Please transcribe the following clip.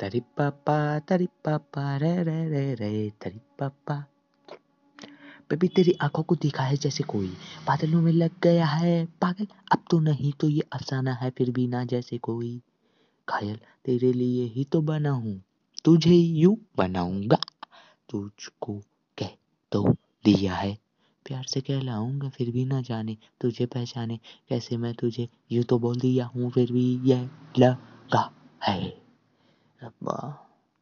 तरी पापा तरी पापा रे रे रे रे तरी पापा बेबी तेरी आँखों को दिखा है जैसे कोई। बादलों में लग गया है पागल। अब तो नहीं तो ये अफसाना है फिर भी ना जैसे कोई। घायल, तेरे लिए ही तो बना हूँ। तुझे यू बनाऊँगा। तुझको कह तो दिया है। प्यार से कहलाऊँगा फिर भी ना जाने। तुझे पहचाने। कैसे मैं तुझे यू तो बोल दिया हूँ फिर भी ये लगा है। Đặt.